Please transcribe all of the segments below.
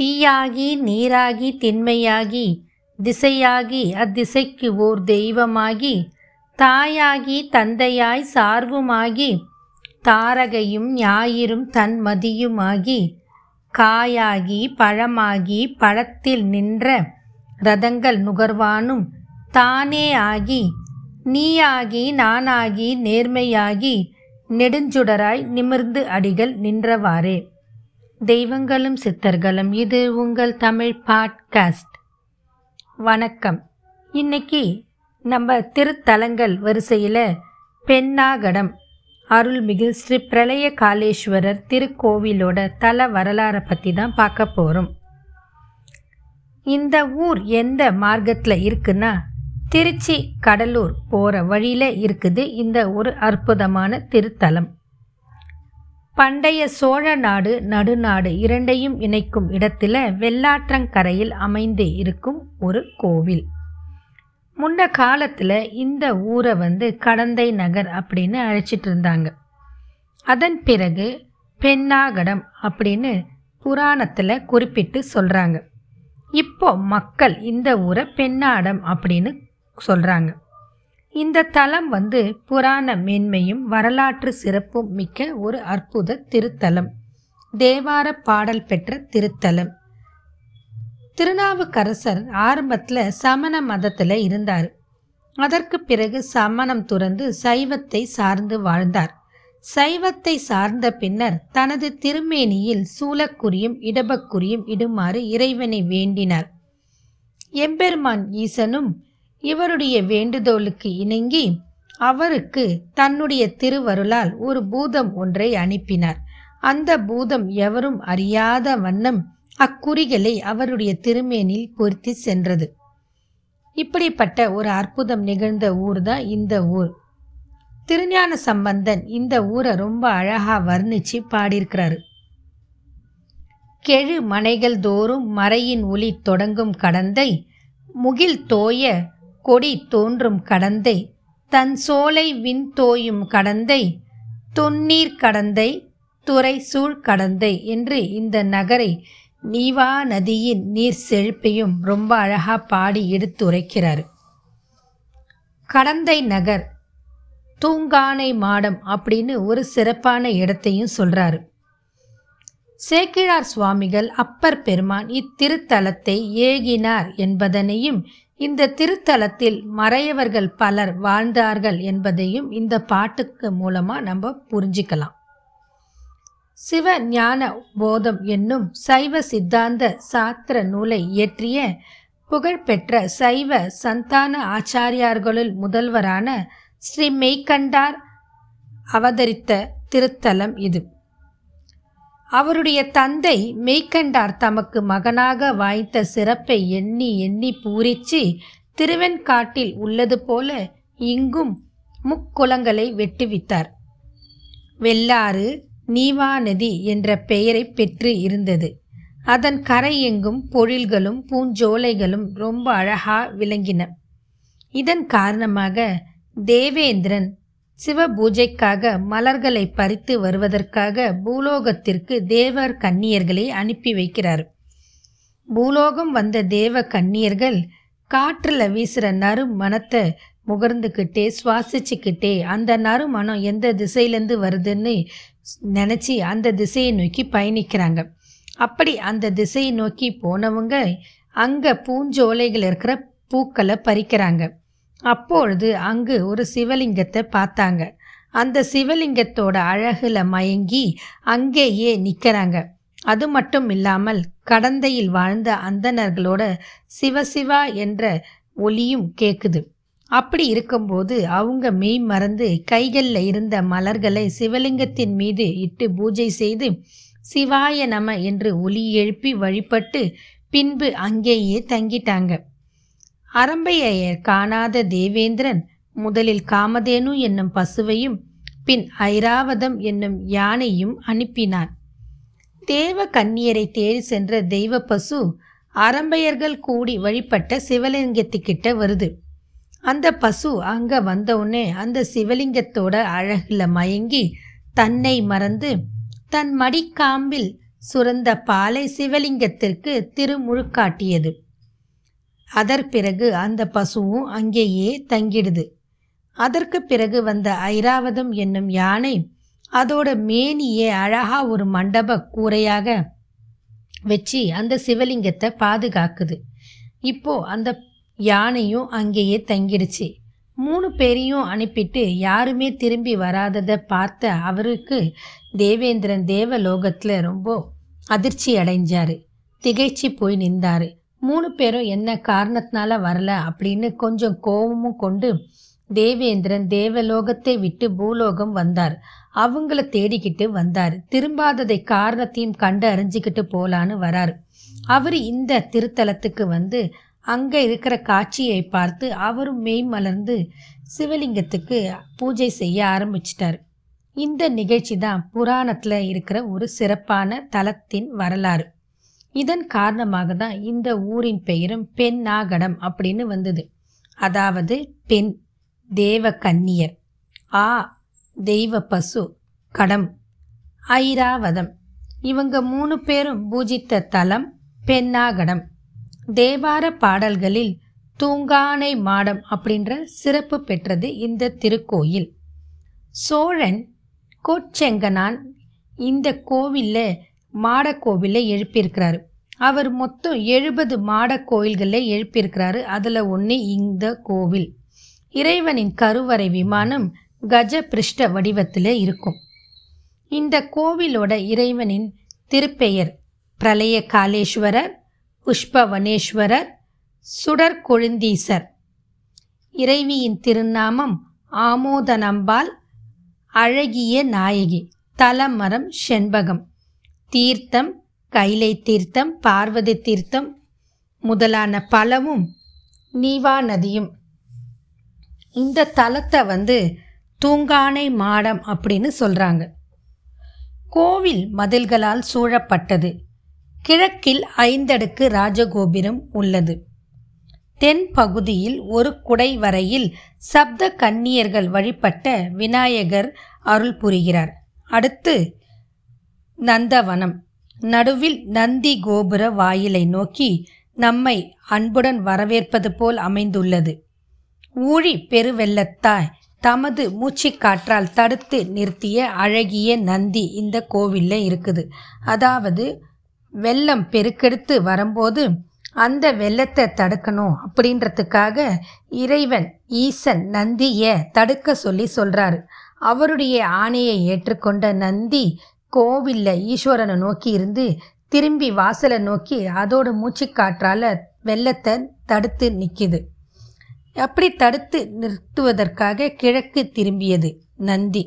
தீயாகி நீராகி திண்மையாகி திசையாகி அத்திசைக்கு ஓர் தெய்வமாகி தாயாகி தந்தையாய் சார்வுமாகி தாரகையும் ஞாயிறும் தன் மதியுமாகி காயாகி பழமாகி பழத்தில் நின்ற ரதங்கள் நுகர்வானும் தானே ஆகி நீயாகி நானாகி நேர்மையாகி நெடுஞ்சுடராய் நிமிர்ந்து அடிகள் நின்றவாறே. தெய்வங்களும் சித்தர்களும் இது உங்கள் தமிழ் பாட்காஸ்ட். வணக்கம். இன்னைக்கு நம்ம திருத்தலங்கள் வரிசையில் பெண்ணாகடம் அருள்மிகு ஸ்ரீ பிரளய காளேஸ்வரர் திருக்கோவிலோட தல வரலாறை பற்றி தான் பார்க்க போகிறோம் இந்த ஊர் எந்த மார்க்கத்தில் இருக்குன்னா திருச்சி கடலூர் போகிற வழியில் இருக்குது இந்த ஒரு அற்புதமான திருத்தலம். பண்டைய சோழ நாடு நடுநாடு இரண்டையும் இணைக்கும் இடத்துல வெள்ளாற்றங்கரையில் அமைந்து இருக்கும் ஒரு கோவில். முன்ன காலத்தில் இந்த ஊரை வந்து கடந்தை நகர் அப்படின்னு அழைச்சிட்டு இருந்தாங்க அதன் பிறகு பெண்ணாகடம் அப்படின்னு புராணத்தில் குறிப்பிட்டு சொல்கிறாங்க இப்போ மக்கள் இந்த ஊரை பெண்ணாடம் அப்படின்னு சொல்கிறாங்க இந்த தலம் வந்து புராண மேன்மையும் வரலாற்று சிறப்பும் மிக்க ஒரு அற்புத திருத்தலம். தேவார பாடல் பெற்ற திருத்தலம். திருநாவுக்கரசர் ஆரம்பத்தில் சமண மதத்தில் இருந்தார். அதற்கு பிறகு சமணம் துறந்து சைவத்தை சார்ந்து வாழ்ந்தார். சைவத்தை சார்ந்த பின்னர் தனது திருமேனியில் சூலக்குரியும் இடபக்குரியும் இடுமாறு இறைவனை வேண்டினார். எம்பெருமான் ஈசனும் இவருடைய வேண்டுதோலுக்கு இணங்கி அவருக்கு தன்னுடைய திருவருளால் ஒரு பூதம் ஒன்றை அனுப்பினார். அந்த பூதம் எவரும் அறியாத வண்ணம் அக்குறிகளை அவருடைய திருமேனில் பொருத்தி சென்றது. இப்படிப்பட்ட ஒரு அற்புதம் நிகழ்ந்த ஊர் தான் இந்த ஊர். திருஞான சம்பந்தன் இந்த ஊரை ரொம்ப அழகா வர்ணிச்சு பாடியிருக்கிறாரு. கெழு மனைகள் தோறும் மறையின் ஒளி தொடங்கும் கடந்தை முகில் தோய கொடி தோன்றும் கடந்தை தன் சோலை விண் தோயும் கடந்தை தொன்னீர் கடந்தை துறை சூழ் கடந்தை என்று இந்த நகரை நீவா நதியின் நீர் செழிப்பையும் ரொம்ப அழகா பாடி எடுத்துரைக்கிறார். கடந்தை நகர் தூங்கானை மாடம் அப்படின்னு ஒரு சிறப்பான இடத்தையும் சொல்றாரு. சேக்கிழார் சுவாமிகள் அப்பர் பெருமான் இத்திருத்தலத்தை ஏகினார் என்பதனையும் இந்த திருத்தலத்தில் மறையவர்கள் பலர் வாழ்ந்தார்கள் என்பதையும் இந்த பாட்டுக்கு மூலமா நம்ம புரிஞ்சிக்கலாம். சிவ ஞான போதம் என்னும் சைவ சித்தாந்த சாத்திர நூலை இயற்றிய புகழ்பெற்ற சைவ சந்தான ஆச்சாரியார்களுள் முதல்வரான ஸ்ரீ மெய்கண்டார் அவதரித்த திருத்தலம் இது. அவருடைய தந்தை மெய்கண்டார் தமக்கு மகனாக வாய்த்த சிறப்பை எண்ணி எண்ணி பூரிச்சு திருவெண்காட்டில் உள்ளது போல இங்கும் முக்குளங்களை வெட்டுவித்தார். வெள்ளாறு நீவா நதி என்ற பெயரை பெற்று இருந்தது. அதன் கரை எங்கும் பொழில்களும் பூஞ்சோலைகளும் ரொம்ப அழகா விளங்கின. இதன் காரணமாக தேவேந்திரன் சிவ பூஜைக்காக மலர்களை பறித்து வருவதற்காக பூலோகத்திற்கு தேவர் கன்னியர்களை அனுப்பி வைக்கிறார். பூலோகம் வந்த தேவ கன்னியர்கள் காற்றில் வீசுகிற நறு மனத்தை முகர்ந்துக்கிட்டே சுவாசிச்சுக்கிட்டே அந்த நறுமணம் எந்த திசையிலேருந்து வருதுன்னு நினச்சி அந்த திசையை நோக்கி பயணிக்கிறாங்க. அப்படி அந்த திசையை நோக்கி போனவங்க அங்கே பூஞ்சோலைகள் இருக்கிற பூக்களை பறிக்கிறாங்க. அப்பொழுது அங்கு ஒரு சிவலிங்கத்தை பார்த்தாங்க. அந்த சிவலிங்கத்தோட அழகுல மயங்கி அங்கேயே நிற்கிறாங்க அது மட்டும் இல்லாமல் கடந்தையில் வாழ்ந்த அந்தணர்களோட சிவசிவா என்ற ஒலியும் கேட்குது அப்படி இருக்கும்போது அவங்க மெய் மறந்து கைகளில் இருந்த மலர்களை சிவலிங்கத்தின் மீது இட்டு பூஜை செய்து சிவாய நம என்று ஒலி எழுப்பி வழிபட்டு பின்பு அங்கேயே தங்கிட்டாங்க. அரம்பையர் காணாத தேவேந்திரன் முதலில் காமதேனு என்னும் பசுவையும் பின் ஐராவதம் என்னும் யானையும் அனுப்பினான். தேவ கன்னியரை தேடி சென்ற தெய்வ பசு அரம்பையர்கள் கூடி வழிபட்ட சிவலிங்கத்துக்கிட்ட வருது. அந்த பசு அங்க வந்தவுடனே அந்த சிவலிங்கத்தோட அழகில் மயங்கி தன்னை மறந்து தன் மடிக்காம்பில் சுரந்த பாலை சிவலிங்கத்திற்கு திருமுழுக்காட்டியது. அதற்பிறகு அந்த பசுவும் அங்கேயே தங்கிடுது. அதற்கு பிறகு வந்த ஐராவதம் என்னும் யானை அதோட மேனியே அழகா ஒரு மண்டப கூரையாக வச்சு அந்த சிவலிங்கத்தை பாதுகாக்குது. இப்போ அந்த யானையும் அங்கேயே தங்கிடுச்சு. மூணு பேரையும் அனுப்பிட்டு யாருமே திரும்பி வராததை பார்த்த அவருக்கு தேவேந்திரன் தேவலோகத்தில் ரொம்ப அதிர்ச்சி அடைஞ்சாரு. திகைச்சு போய் நின்றாரு. மூணு பேரும் என்ன காரணத்தினால வரல அப்படின்னு கொஞ்சம் கோபமும் கொண்டு தேவேந்திரன் தேவலோகத்தை விட்டு பூலோகம் வந்தார். அவங்கள தேடிக்கிட்டு வந்தார். திரும்பாததை காரணத்தையும் கண்டு அறிஞ்சிக்கிட்டு போலான்னு வரார். அவர் இந்த திருத்தலத்துக்கு வந்து அங்கே இருக்கிற காட்சியை பார்த்து அவரும் மெய் மலர்ந்து சிவலிங்கத்துக்கு பூஜை செய்ய ஆரம்பிச்சிட்டார். இந்த நிகழ்ச்சி தான் புராணத்தில் இருக்கிற ஒரு சிறப்பான தலத்தின் வரலாறு. இதன் காரணமாக தான் இந்த ஊரின் பெயரும் பெண்ணாகடம் அப்படின்னு வந்தது. அதாவது பெண் தேவ கன்னியர் ஆ தெய்வ பசு கடம் ஐராவதம். இவங்க மூணு பேரும் பூஜித்த தலம் பெண்ணாகடம் தேவார பாடல்களில் தூங்கானை மாடம் அப்படின்ற சிறப்பு பெற்றது இந்த திருக்கோயில். சோழன் கோச்செங்கனான் இந்த கோவிலில் மாடக்கோவிலை எழுப்பியிருக்கிறாரு. அவர் மொத்தம் எழுபது மாட கோயில்களை எழுப்பியிருக்கிறாரு. அதில் ஒன்று இந்த கோவில். இறைவனின் கருவறை விமானம் கஜ பிருஷ்ட வடிவத்தில் இருக்கும். இந்த கோவிலோட இறைவனின் திருப்பெயர் பிரளய காலேஸ்வரர் புஷ்பவனேஸ்வரர் சுடர் கொழுந்தீசர். இறைவியின் திருநாமம் ஆமோதனம்பாள் அழகிய நாயகி தலமரம் செண்பகம் தீர்த்தம் கைலை தீர்த்தம் பார்வதி தீர்த்தம் முதலான பலவும் நீவா நதியும். இந்த தலத்தை வந்து தூங்கானை மாடம் அப்படின்னு சொல்கிறாங்க கோவில் மதில்களால் சூழப்பட்டது. கிழக்கில் ஐந்தடுக்கு ராஜகோபுரம் உள்ளது. தென் பகுதியில் ஒரு குடை வரையில் சப்த கன்னியர்கள் வழிபட்ட விநாயகர் அருள் புரிகிறார். அடுத்து நந்தவனம். நடுவில் நந்தி கோபுர வாயிலை நோக்கி நம்மை அன்புடன் வரவேற்பது போல் அமைந்துள்ளது. ஊழி பெருவெள்ளத்தாய் தமது மூச்சுக்காற்றால் தடுத்து நிறுத்திய அழகிய நந்தி இந்த கோவிலில் இருக்குது. அதாவது வெள்ளம் பெருக்கெடுத்து வரும்போது அந்த வெள்ளத்தை தடுக்கணும் அப்படின்றதுக்காக இறைவன் ஈசன் நந்தியை தடுக்க சொல்லி சொல்கிறாரு அவருடைய ஆணையை ஏற்றுக்கொண்ட நந்தி கோவிலில் ஈஸ்வரனை நோக்கி இருந்து திரும்பி வாசலை நோக்கி அதோட மூச்சுக்காற்றால் வெள்ளத்தை தடுத்து நிற்கிது அப்படி தடுத்து நிறுத்துவதற்காக கிழக்கு திரும்பியது நந்தி.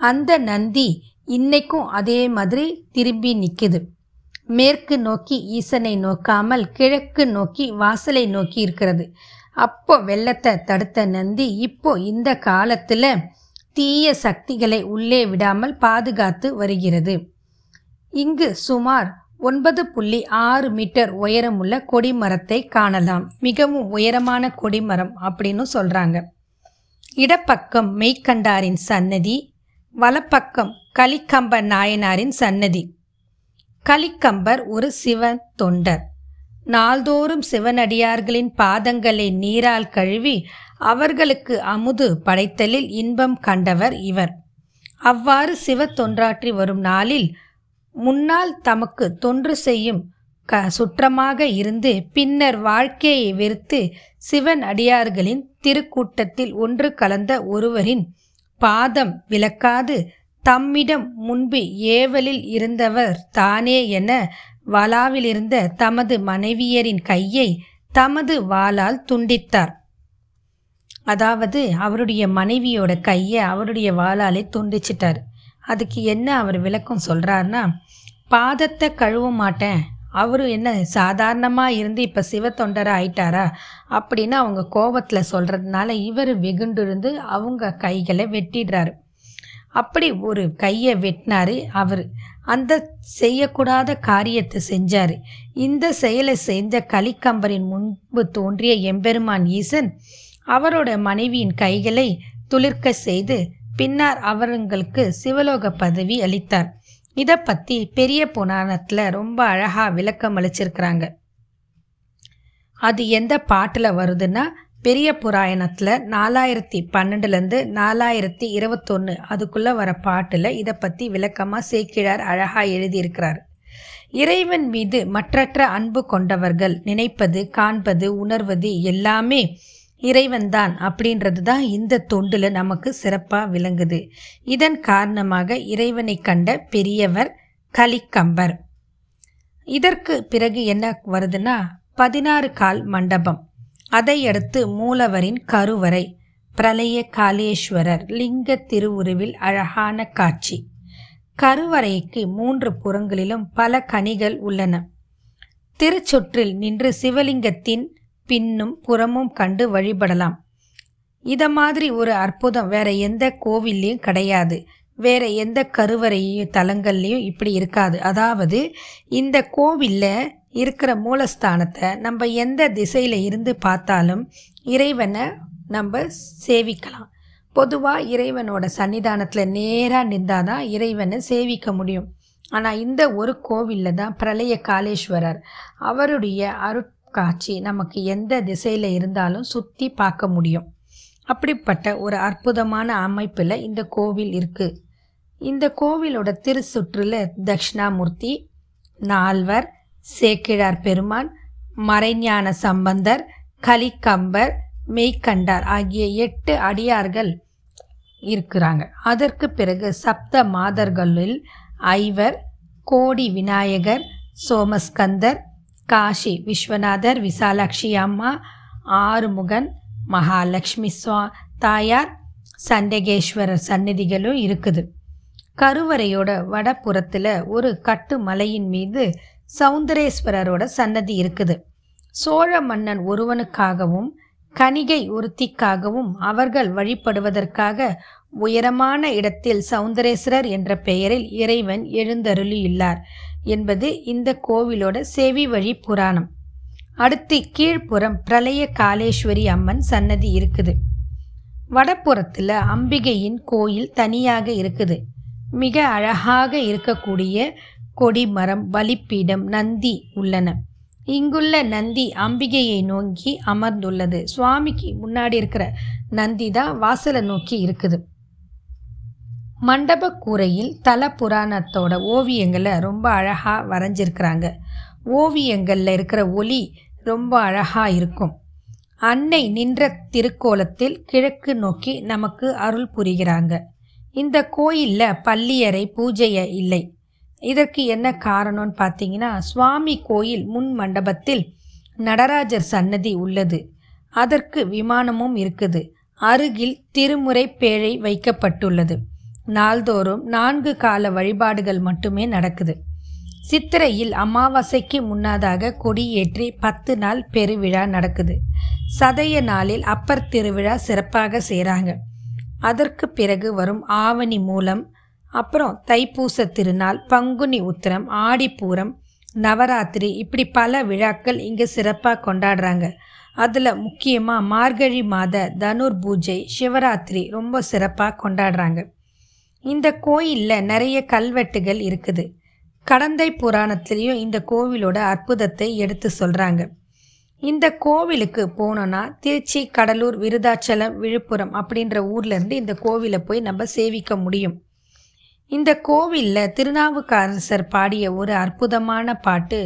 அந்த நந்தி இன்னைக்கும் அதே மாதிரி திரும்பி நிற்குது மேற்கு நோக்கி ஈசனை நோக்காமல் கிழக்கு நோக்கி வாசலை நோக்கி இருக்கிறது. அப்போ வெள்ளத்தை தடுத்த நந்தி இப்போ இந்த காலத்தில் தீய சக்திகளை உள்ளே விடாமல் பாதுகாத்து வருகிறது. இங்கு சுமார் ஒன்பது புள்ளி ஆறு மீட்டர் உயரமுள்ள கொடிமரத்தை காணலாம். மிகவும் உயரமான கொடிமரம் அப்படின்னு சொல்கிறாங்க இடப்பக்கம் மெய்க்கண்டாரின் சன்னதி வலப்பக்கம் கலிக்கம்ப நாயனாரின் சன்னதி. கலிக்கம்பர் ஒரு சிவன் தொண்டர். நாள்தோறும் சிவனடியார்களின் பாதங்களை நீரால் கழுவி அவர்களுக்கு அமுது படைத்தலில் இன்பம் கண்டவர் இவர். அவ்வாறு சிவ தொன்றாற்றி வரும் நாளில் முன்னால் தமக்கு தொன்று செய்யும் க சுற்றமாக இருந்து பின்னர் வாழ்க்கையை வெறுத்து சிவன் அடியார்களின் திருக்கூட்டத்தில் ஒன்று கலந்த ஒருவரின் பாதம் விளக்காது தம்மிடம் முன்பு ஏவலில் இருந்தவர் தானே என வலாவிலிருந்த தமது மனைவியரின் கையை தமது வாளால் துண்டித்தார். அதாவது அவருடைய மனைவியோட கையை அவருடைய வாளாலே துண்டிச்சிட்டார். அதுக்கு என்ன அவர் விளக்கம் சொல்கிறாருன்னா பாதத்தை கழுவ மாட்டேன். அவர் என்ன சாதாரணமாக இருந்து இப்போ சிவ தொண்டராக ஆயிட்டாரா? அப்படின்னு அவங்க கோபத்தில் சொல்கிறதுனால இவர் வெகுண்டிருந்து அவங்க கைகளை வெட்டிடுறாரு. அப்படி ஒரு கையை வெட்டினாரு அவர். அந்த செய்யக்கூடாத காரியத்தை செஞ்சார். இந்த செயலை செஞ்ச கலிக்கம்பரின் முன்பு தோன்றிய எம்பெருமான் ஈசன் அவரோட மனைவியின் கைகளை துளிர்க்க செய்து பின்னர் அவர்களுக்கு சிவலோக பதவி அளித்தார். இதை பற்றி பெரிய புராணத்தில் ரொம்ப அழகாக விளக்கம் அளிச்சிருக்கிறாங்க. அது எந்த பாட்டில் வருதுன்னா பெரிய புராயணத்தில் நாலாயிரத்தி பன்னெண்டுலேருந்து நாலாயிரத்தி இருபத்தொன்று அதுக்குள்ளே வர பாட்டில் இதை பற்றி விளக்கமாக சேக்கிழார் அழகாக எழுதியிருக்கிறார். இறைவன் மீது மற்றற்ற அன்பு கொண்டவர்கள் நினைப்பது காண்பது உணர்வது எல்லாமே இறைவன்தான் அப்படின்றது தான் இந்த தொண்டில் நமக்கு சிறப்பாக விளங்குது. இதன் காரணமாக இறைவனை கண்ட பெரியவர் கலிக்கம்பர். இதற்கு பிறகு என்ன வருதுன்னா பதினாறு கால் மண்டபம். அதையடுத்து மூலவரின் கருவறை பிரளய காளேஸ்வரர் லிங்க திருவுருவில் அழகான காட்சி. கருவறைக்கு மூன்று புறங்களிலும் பல கனிகள் உள்ளன. திருச்சுற்றில் நின்று சிவலிங்கத்தின் பின்னும் புறமும் கண்டு வழிபடலாம். இத மாதிரி ஒரு அற்புதம் வேற எந்த கோவில்லையும் கிடையாது. வேற எந்த கருவறையும் தலங்கள்லையும் இப்படி இருக்காது. அதாவது இந்த கோவிலில் இருக்கிற மூலஸ்தானத்தை நம்ம எந்த திசையில் இருந்து பார்த்தாலும் இறைவனை நம்ம சேவிக்கலாம். பொதுவாக இறைவனோட சன்னிதானத்தில் நேராக நின்றால் தான் இறைவனை சேவிக்க முடியும். ஆனால் இந்த ஒரு கோவிலில் தான் பிரளய காலேஸ்வரர் அவருடைய அருட்காட்சி நமக்கு எந்த திசையில் இருந்தாலும் சுற்றி பார்க்க முடியும். அப்படிப்பட்ட ஒரு அற்புதமான அமைப்பில் இந்த கோவில் இருக்குது இந்த கோவிலோட திருச்சுற்றில் தட்சிணாமூர்த்தி நால்வர் சேக்கிழார் பெருமான் மறைஞான சம்பந்தர் கலிக்கம்பர் மெய்கண்டார் ஆகிய எட்டு அடியார்கள் இருக்கிறாங்க. அதற்கு பிறகு சப்த மாதர்களில் ஐவர் கோடி விநாயகர் சோமஸ்கந்தர் காஷி விஸ்வநாதர் விசாலாட்சி அம்மா ஆறுமுகன் மகாலட்சுமி சுவா தாயார் சண்டகேஸ்வரர் சந்நிதிகளும் இருக்குது. கருவறையோட வடப்புறத்தில் ஒரு கட்டு மலையின் மீது சௌந்தரேஸ்வரரோட சன்னதி இருக்குது. சோழ மன்னன் ஒருவனுக்காகவும் கணிகை ஒருத்திக்காகவும் அவர்கள் வழிபடுவதற்காக உயரமான இடத்தில் சௌந்தரேஸ்வரர் என்ற பெயரில் இறைவன் எழுந்தருளியுள்ளார் என்பது இந்த கோவிலோட செவி வழி புராணம். அடுத்து கீழ்ப்புறம் பிரளய காலேஸ்வரி அம்மன் சன்னதி இருக்குது. வடப்புறத்தில் அம்பிகையின் கோயில் தனியாக இருக்குது. மிக அழகாக இருக்கக்கூடிய கொடிமரம் பலிப்பீடம் நந்தி உள்ளன. இங்குள்ள நந்தி அம்பிகையை நோக்கி அமர்ந்துள்ளது. சுவாமிக்கு முன்னாடி இருக்கிற நந்தி தான் வாசலை நோக்கி இருக்குது. மண்டப கூரையில் தல புராணத்தோட ஓவியங்களை ரொம்ப அழகாக வரைஞ்சிருக்கிறாங்க. ஓவியங்களில் இருக்கிற ஒளி ரொம்ப அழகாக இருக்கும். அன்னை நின்ற திருக்கோலத்தில் கிழக்கு நோக்கி நமக்கு அருள் புரிகிறாங்க. இந்த கோயிலில் பள்ளியறை பூஜையை இல்லை. இதற்கு என்ன காரணம்னு பார்த்தீங்கன்னா சுவாமி கோயில் முன் மண்டபத்தில் நடராஜர் சன்னதி உள்ளது. அதற்கு விமானமும் இருக்குது. அருகில் திருமுறை பேழை வைக்கப்பட்டுள்ளது. நாள்தோறும் நான்கு கால வழிபாடுகள் மட்டுமே நடக்குது. சித்திரையில் அமாவாசைக்கு முன்னதாக கொடியேற்றி பத்து நாள் பெருவிழா நடக்குது. சதய நாளில் அப்பர் திருவிழா சிறப்பாக செய்கிறாங்க அதற்கு பிறகு வரும் ஆவணி மூலம் அப்புறம் தைப்பூச திருநாள் பங்குனி உத்திரம் ஆடிப்பூரம் நவராத்திரி இப்படி பல விழாக்கள் இங்கே சிறப்பாக கொண்டாடுறாங்க. அதில் முக்கியமாக மார்கழி மாத தனுர் பூஜை சிவராத்திரி ரொம்ப சிறப்பாக கொண்டாடுறாங்க. இந்த கோயிலில் நிறைய கல்வெட்டுகள் இருக்குது. கடந்தை புராணத்திலையும் இந்த கோவிலோட அற்புதத்தை எடுத்து சொல்கிறாங்க இந்த கோவிலுக்கு போனோன்னா திருச்சி கடலூர் விருதாச்சலம் விழுப்புரம் அப்படின்ற ஊர்லேருந்து இந்த கோவிலை போய் நம்ம சேவிக்க முடியும். இந்த கோவிலில் திருநாவுக்கரசர் பாடிய ஒரு அற்புதமான பாட்டு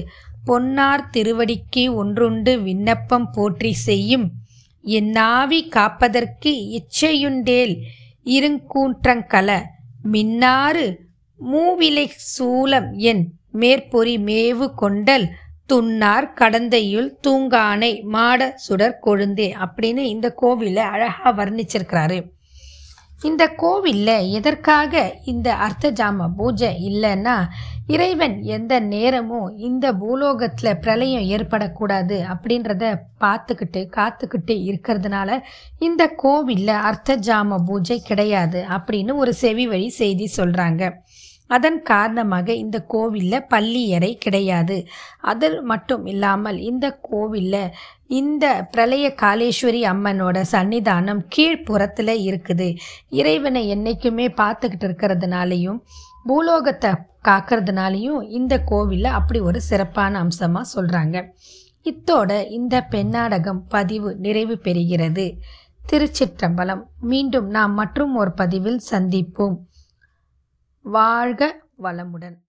பொன்னார் திருவடிக்கு ஒன்றுண்டு விண்ணப்பம் போற்றி செய்யும். என் நாவி காப்பதற்கு இச்சையுண்டேல் இருங்கூற்றங்கல. மின்னாறு மூவிலை சூலம் என் மேற்பொறி மேவு கொண்டல். துன்னார் கடந்தையுள் தூங்கானை மாட சுடர் கொழுந்தே அப்படின்னு இந்த கோவிலை அழகாக வர்ணிச்சிருக்கிறாரு. இந்த கோவிலில் எதற்காக இந்த அர்த்த ஜாம பூஜை இல்லைன்னா இறைவன் எந்த நேரமும் இந்த பூலோகத்தில் பிரளயம் ஏற்படக்கூடாது அப்படின்றத பார்த்துக்கிட்டு காத்துக்கிட்டு இருக்கிறதுனால இந்த கோவிலில் அர்த்த ஜாம பூஜை கிடையாது அப்படின்னு ஒரு செவி வழி செய்தி சொல்கிறாங்க அதன் காரணமாக இந்த கோவிலில் பள்ளியறை கிடையாது. அது மட்டும் இல்லாமல் இந்த கோவிலில் இந்த பிரளய காளேஸ்வரி அம்மனோட சன்னிதானம் கீழ்ப்புறத்தில் இருக்குது. இறைவனை என்றைக்குமே பார்த்துக்கிட்டு இருக்கிறதுனாலையும் பூலோகத்தை காக்கிறதுனாலையும் இந்த கோவிலில் அப்படி ஒரு சிறப்பான அம்சமாக சொல்கிறாங்க இத்தோட இந்த பெண்ணாடகம் பதிவு நிறைவு பெறுகிறது. திருச்சிற்றம்பலம். மீண்டும் நாம் மற்றும் ஒரு பதிவில் சந்திப்போம். வாழ்க வளமுடன்.